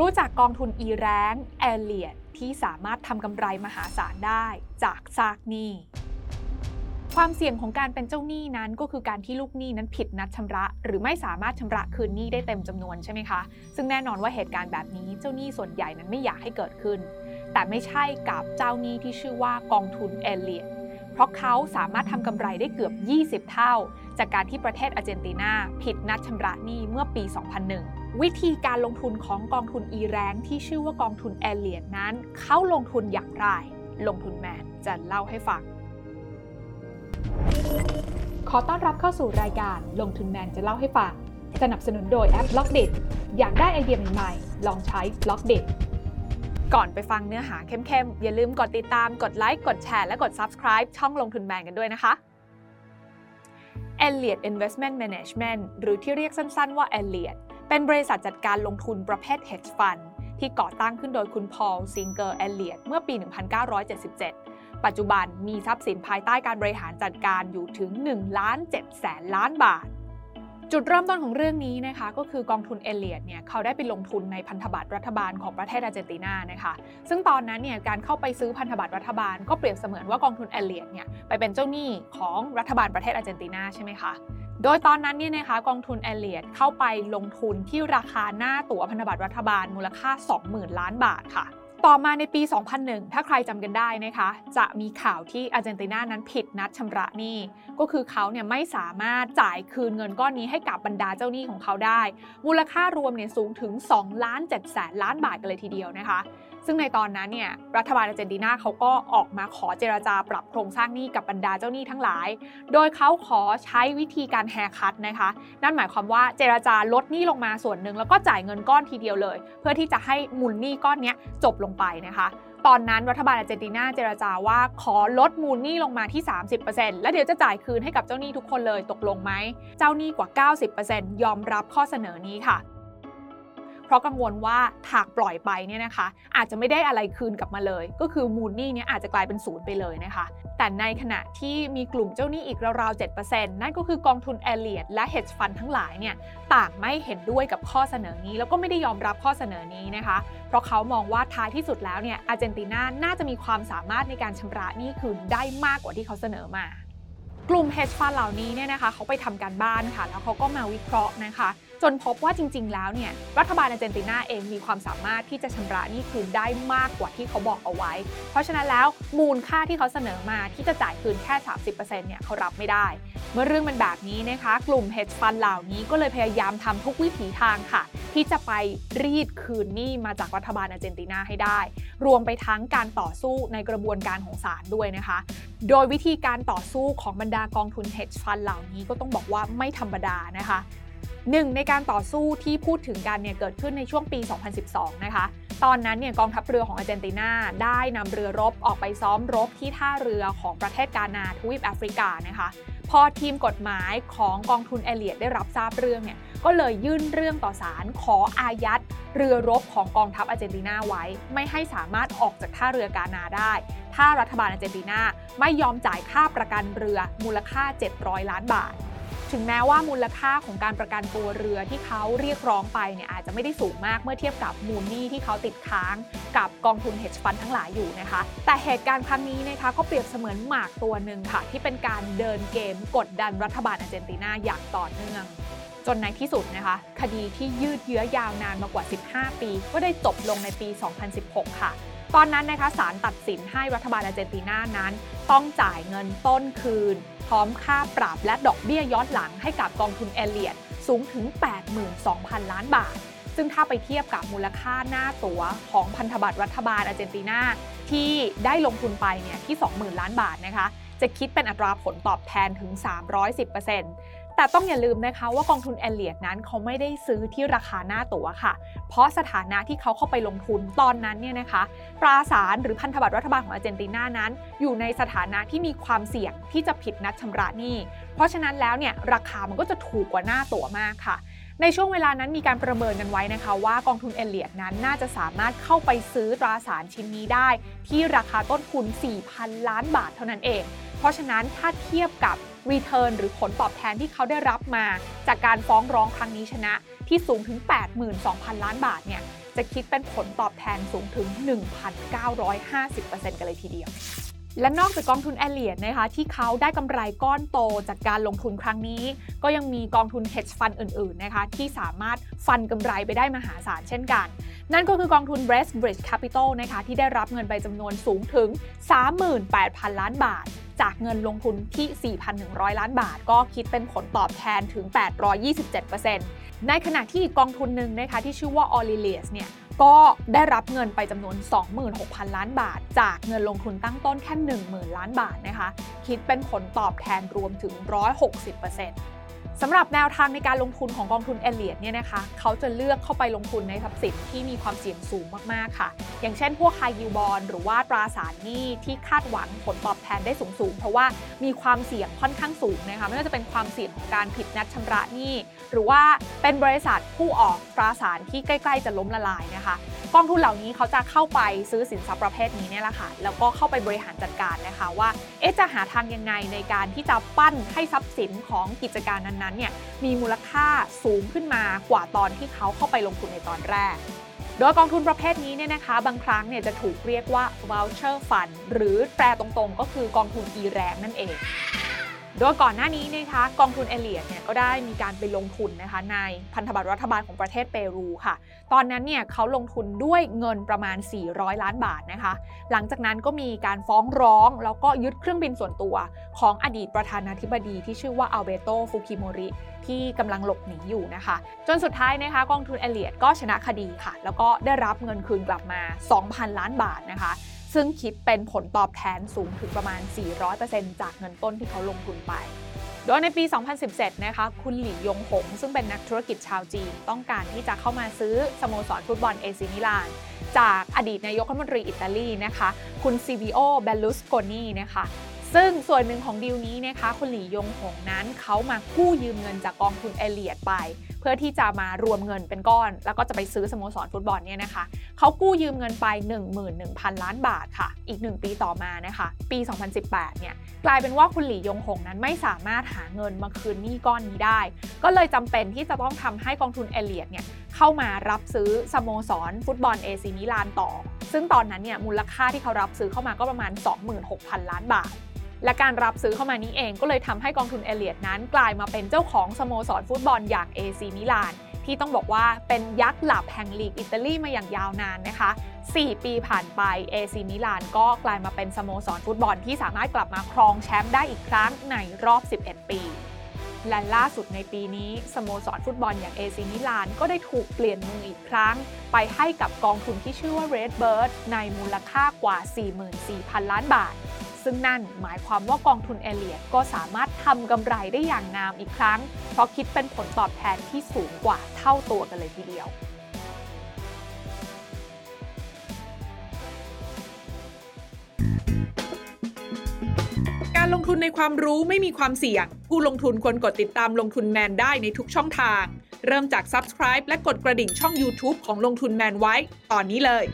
รู้จักกองทุนอีแรงแอเลียที่สามารถทำกำไรมหาศาลได้จากซากหนี้ ความเสี่ยงของการเป็นเจ้าหนี้นั้นก็คือการที่ลูกหนี้นั้นผิดนัดชำระ หรือไม่สามารถชำระคืนหนี้ได้เต็มจำนวนใช่ไหมคะ ซึ่งแน่นอนว่าเหตุการณ์แบบนี้เจ้าหนี้ส่วนใหญ่นั้นไม่อยากให้เกิดขึ้น แต่ไม่ใช่กับเจ้าหนี้ที่ชื่อว่ากองทุนเอเลียเพราะเขาสามารถทำกำไรได้เกือบ 20 เท่า จากการที่ประเทศอาร์เจนตินาผิดนัดชำระหนี้เมื่อปี 2001 วิธีการลงทุนของกองทุนอีแร้งที่ชื่อว่ากองทุน Elliott นั้น เขาลงทุนอย่างไร ลงทุนแมนจะเล่าให้ฟัง ขอต้อนรับเข้าสู่รายการลงทุนแมนจะเล่าให้ฟัง สนับสนุนโดยแอป b ล็อกเดอยากได้ไอเดียใหม่ๆ ลองใช้ b ล็อกเดก่อนไปฟังเนื้อหาเข้มๆ อย่าลืมกดติดตาม กดไลค์ กดแชร์ และกด subscribe ช่องลงทุนแมนกันด้วยนะคะ Elliott Investment Management หรือที่เรียกสั้นๆว่า Elliott เป็นบริษัทจัดการลงทุนประเภท hedge fund ที่ก่อตั้งขึ้นโดยคุณ Paul Singer Elliott เมื่อปี 1977 ปัจจุบันมีทรัพย์สินภายใต้การบริหารจัดการอยู่ถึง1ล้าน7แสนล้านบาท จุดเริ่มต้นของเรื่องนี้นะคะก็คือกองทุน Elliott เนี่ยเขาได้ไปลงทุนในพันธบัตรรัฐบาลของประเทศอาร์เจนตินานะคะซึ่งตอนนั้นเนี่ยการเข้าไปซื้อพันธบัตรรัฐบาลก็เปรียบเสมือนว่ากองทุน Elliott เนี่ยไปเป็นเจ้าหนี้ของรัฐบาลประเทศอาร์เจนตินาใช่ไหมคะ โดยตอนนั้นเนี่ยนะคะกองทุนเอเลียดเข้าไปลงทุนที่ราคาหน้าตั๋วพันธบัตรรัฐบาลมูลค่า 20,000 ล้านบาทค่ะ ต่อมาในปี 2001 ถ้าใครจำกันได้นะคะ จะมีข่าวที่อาร์เจนตินานั้นผิดนัดชำระหนี้ ก็คือเขาเนี่ยไม่สามารถจ่ายคืนเงินก้อนนี้ให้กับบรรดาเจ้าหนี้ของเขาได้ มูลค่ารวมเนี่ยสูงถึง2ล้าน7แสนล้านบาทกันเลยทีเดียวนะคะ ซึ่งในตอนนั้นเนี่ยรัฐบาลอาร์เจนตินาเขาก็ออกมาขอเจรจาปรับโครงสร้างหนี้กับบรรดาเจ้าหนี้ทั้งหลาย โดยเขาขอใช้วิธีการ haircut นะคะ นั่นหมายความว่าเจรจาลดหนี้ลงมาส่วนหนึ่งแล้วก็จ่ายเงินก้อนทีเดียวเลย เพื่อที่จะให้มูลหนี้ก้อนนี้จบลงไปนะคะตอนนั้นรัฐบาลอาร์เจนตินาเจรจาว่าขอลดมูลหนี้ลงมาที่ 30%แล้วเดี๋ยวจะจ่ายคืนให้กับเจ้าหนี้ทุกคนเลยตกลงไหม เจ้าหนี้กว่า 90%ยอมรับข้อเสนอนี้ค่ะ เพราะกังวลว่าหากปล่อยไปเนี่ยนะคะ อาจจะไม่ได้อะไรคืนกลับมาเลย ก็คือมูลหนี้เนี่ยอาจจะกลายเป็นศูนย์ไปเลยนะคะ แต่ในขณะที่มีกลุ่มเจ้าหนี้อีกราวๆ 7%นั่นก็คือกองทุนแอเลียดและ hedge fund ทั้งหลายเนี่ยต่างไม่เห็นด้วยกับข้อเสนอนี้ แล้วก็ไม่ได้ยอมรับข้อเสนอนี้นะคะ เพราะเขามองว่าท้ายที่สุดแล้วเนี่ยอาร์เจนตินาน่าจะมีความสามารถในการชำระหนี้คืนได้มากกว่าที่เขาเสนอมากลุ่ม hedge fund เหล่านี้เนี่ยนะคะเขาไปทำการบ้านค่ะ แล้วเขาก็มาวิเคราะห์นะคะ จนพบว่าจริง ๆ แล้วเนี่ยรัฐบาลอาร์เจนตินาเองมีความสามารถที่จะชำระหนี้คืนได้มากกว่าที่เขาบอกเอาไว้ เพราะฉะนั้นแล้วมูลค่าที่เขาเสนอมาที่จะจ่ายคืนแค่ 30%เนี่ยเขารับไม่ได้ เมื่อเรื่องเป็นแบบนี้นะคะ กลุ่ม hedge fund เหล่านี้ก็เลยพยายามทำทุกวิถีทางค่ะ ที่จะไปรีดคืนหนี้มาจากรัฐบาลอาร์เจนตินาให้ได้ รวมไปทั้งการต่อสู้ในกระบวนการของศาลด้วยนะคะ โดยวิธีการต่อสู้ของบรรดากองทุน hedge fund เหล่านี้ก็ต้องบอกว่าไม่ธรรมดานะคะ หนึ่งในการต่อสู้ที่พูดถึงกันเนี่ยเกิดขึ้นในช่วงปี 2012 นะคะ ตอนนั้นเนี่ยกองทัพเรือของอาร์เจนตินาได้นำเรือรบออกไปซ้อมรบที่ท่าเรือของประเทศกานาทวีปแอฟริกานะคะพอทีมกฎหมายของกองทุนเอเลียดได้รับทราบเรื่องเนี่ยก็เลยยื่นเรื่องต่อศาลขออายัดเรือรบของกองทัพอาร์เจนตินาไว้ ไม่ให้สามารถออกจากท่าเรือกานาได้ ถ้ารัฐบาลอาร์เจนตินาไม่ยอมจ่ายค่าประกันเรือมูลค่า 700 ล้านบาท ถึงแม้ว่ามูลค่าของการประกันตัวเรือที่เขาเรียกร้องไปเนี่ยอาจจะไม่ได้สูงมากเมื่อเทียบกับมูลหนี้ที่เขาติดค้างกับกองทุนเฮดจ์ฟันทั้งหลายอยู่นะคะ แต่เหตุการณ์ครั้งนี้นะคะก็เปรียบเสมือนหมากตัวหนึ่งค่ะ ที่เป็นการเดินเกมกดดันรัฐบาลอาร์เจนตินาอย่างต่อเนื่อง จนในที่สุดนะคะ คดีที่ยืดเยื้อยาวนานมากว่า 15 ปี ก็ได้จบลงในปี 2016 ค่ะ ตอนนั้นนะคะศาลตัดสินให้รัฐบาลอาร์เจนตินานั้น ต้องจ่ายเงินต้นคืน พร้อมค่าปรับและดอกเบี้ยย้อนหลังให้กับกองทุนเอเลียดสูงถึง 82,000 ล้านบาท ซึ่งถ้าไปเทียบกับมูลค่าหน้าตั๋วของพันธบัตรรัฐบาลอาร์เจนตินาที่ได้ลงทุนไปเนี่ยที่ 20,000 ล้านบาทนะคะจะคิดเป็นอัตราผลตอบแทนถึง 310% แต่ต้องอย่าลืมนะคะว่ากองทุนแอลเลียดนั้นเขาไม่ได้ซื้อที่ราคาหน้าตั๋วค่ะ เพราะสถานะที่เขาเข้าไปลงทุนตอนนั้นเนี่ยนะคะ ตราสารหรือพันธบัตรรัฐบาลของอาร์เจนตินานั้น อยู่ในสถานะที่มีความเสี่ยงที่จะผิดนัดชำระหนี้ เพราะฉะนั้นแล้วเนี่ยราคามันก็จะถูกกว่าหน้าตั๋วมากค่ะในช่วงเวลานั้นมีการประเมินกันไว้นะคะ ว่ากองทุนเอเลียดนั้นน่าจะสามารถเข้าไปซื้อตราสารชิ้นนี้ได้ ที่ราคาต้นทุน 4,000 ล้านบาทเท่านั้นเอง เพราะฉะนั้นถ้าเทียบกับ รีเทิร์นหรือผลตอบแทนที่เขาได้รับมา จากการฟ้องร้องครั้งนี้ชนะ ที่สูงถึง 82,000 ล้านบาทเนี่ยจะคิดเป็นผลตอบแทนสูงถึง 1,950%กันเลยทีเดียว และนอกจากกองทุนแอเลียนนะคะที่เขาได้กำไรก้อนโตจากการลงทุนครั้งนี้ ก็ยังมีกองทุน hedge fund อื่นๆนะคะที่สามารถฟันกำไรไปได้มหาศาลเช่นกัน นั่นก็คือกองทุน Breast Bridge Capital นะคะที่ได้รับเงินไปจำนวนสูงถึง 38,000 ล้านบาท จากเงินลงทุนที่ 4,100 ล้านบาท ก็คิดเป็นผลตอบแทนถึง 827%ในขณะที่อีกกองทุนหนึ่งนะคะที่ชื่อว่า o r i l i u s เนี่ยก็ได้รับเงินไปจำนวน 26,000 ล้านบาท จากเงินลงทุนตั้งต้นแค่ 10,000 ล้านบาทนะคะ คิดเป็นผลตอบแทนรวมถึง 160% สำหรับแนวทางในการลงทุนของกองทุนเอเลียดเนี่ยนะคะเขาจะเลือกเข้าไปลงทุนในทรัพย์สินที่มีความเสี่ยงสูงมากๆค่ะ อย่างเช่นพวก high yield bond หรือว่าตราสารหนี้ที่คาดหวังผลตอบแทนได้สูงๆ เพราะว่ามีความเสี่ยงค่อนข้างสูงนะคะไม่ว่าจะเป็นความเสี่ยงของการผิดนัดชำระหนี้ หรือว่าเป็นบริษัทผู้ออกตราสารที่ใกล้ๆจะล้มละลายนะคะกองทุนเหล่านี้เขาจะเข้าไปซื้อสินทรัพย์ประเภทนี้เนี่ยแหละค่ะ แล้วก็เข้าไปบริหารจัดการนะคะว่าเอ๊ะจะหาทางยังไงในการที่จะปั้นให้ทรัพย์สินของกิจการนั้นๆเนี่ยมีมูลค่าสูงขึ้นมากว่าตอนที่เขาเข้าไปลงทุนในตอนแรก โดยกองทุนประเภทนี้เนี่ยนะคะ บางครั้งเนี่ยจะถูกเรียกว่า voucher fund หรือแปลตรงๆ ก็คือกองทุน e แรงนั่นเอง โดยก่อนหน้านี้นะคะกองทุนเอเลียดเนี่ยก็ได้มีการไปลงทุนนะคะในพันธบัตรรัฐบาลของประเทศเปรูค่ะ ตอนนั้นเนี่ยเขาลงทุนด้วยเงินประมาณ 400 ล้านบาทนะคะ หลังจากนั้นก็มีการฟ้องร้องแล้วก็ยึดเครื่องบินส่วนตัว ของอดีตประธานาธิบดีที่ชื่อว่าอัลเบโตฟุกิโมริที่กำลังหลบหนีอยู่นะคะ จนสุดท้ายนะคะกองทุนเอเลียดก็ชนะคดีค่ะ แล้วก็ได้รับเงินคืนกลับมา 2,000 ล้านบาทนะคะ ซึ่งคิดเป็นผลตอบแทนสูงถึงประมาณ 400%จากเงินต้นที่เขาลงทุนไป โดยในปี 2017 นะคะ คุณหลี่ยงหง ซึ่งเป็นนักธุรกิจชาวจีน ต้องการที่จะเข้ามาซื้อสโมสรฟุตบอล AC Milan จากอดีตนายกรัฐมนตรีอิตาลีนะคะ คุณซิลวิโอแบร์ลุสโคนีนะคะ ซึ่งส่วนหนึ่งของดีลนี้นะคะคุณหลี่ยงหงนั้นเขามากู้ยืมเงินจากกองทุน Elliott ไป เพื่อที่จะมารวมเงินเป็นก้อน แล้วก็จะไปซื้อสโมสรฟุตบอลเนี่ยนะคะเขากู้ยืมเงินไป 11,000 ล้านบาทค่ะ อีก 1 ปีต่อมานะคะ ปี 2018 เนี่ยกลายเป็นว่าคุณหลี่ยงหงนั้นไม่สามารถหาเงินมาคืนหนี้ก้อนนี้ได้ ก็เลยจำเป็นที่จะต้องทำให้กองทุน Elliott เนี่ยเข้ามารับซื้อสโมสรฟุตบอล AC Milan ต่อ ซึ่งตอนนั้นเนี่ยมูลค่าที่เขารับซื้อเข้ามาก็ประมาณ 26,000 ล้านบาท และการรับซื้อเข้ามานี้เองก็เลยทำให้กองทุน Elliott นั้น กลายมาเป็นเจ้าของสโมสรฟุตบอลอย่าง AC Milanที่ต้องบอกว่าเป็นยักษ์หลับแห่งลีกอิตาลีมาอย่างยาวนานนะคะ 4 ปีผ่านไป AC มิลานก็กลายมาเป็นสโมสรฟุตบอลที่สามารถกลับมาครองแชมป์ได้อีกครั้งในรอบ 11 ปีและล่าสุดในปีนี้สโมสรฟุตบอลอย่าง AC มิลานก็ได้ถูกเปลี่ยนมืออีกครั้ง ไปให้กับกองทุนที่ชื่อว่า Redbird ในมูลค่ากว่า 44,000 ล้านบาท ซึ่งนั่นหมายความว่ากองทุนเอเลียดก็สามารถทำกำไรได้อย่างงามอีกครั้ง เพราะคิดเป็นผลตอบแทนที่สูงกว่าเท่าตัวกันเลยทีเดียวการลงทุนในความรู้ไม่มีความเสี่ยง ผู้ลงทุนควรกดติดตามลงทุนแมนได้ในทุกช่องทาง เริ่มจาก Subscribe และกดกระดิ่งช่อง YouTube ของลงทุนแมนไว้ ตอนนี้เลย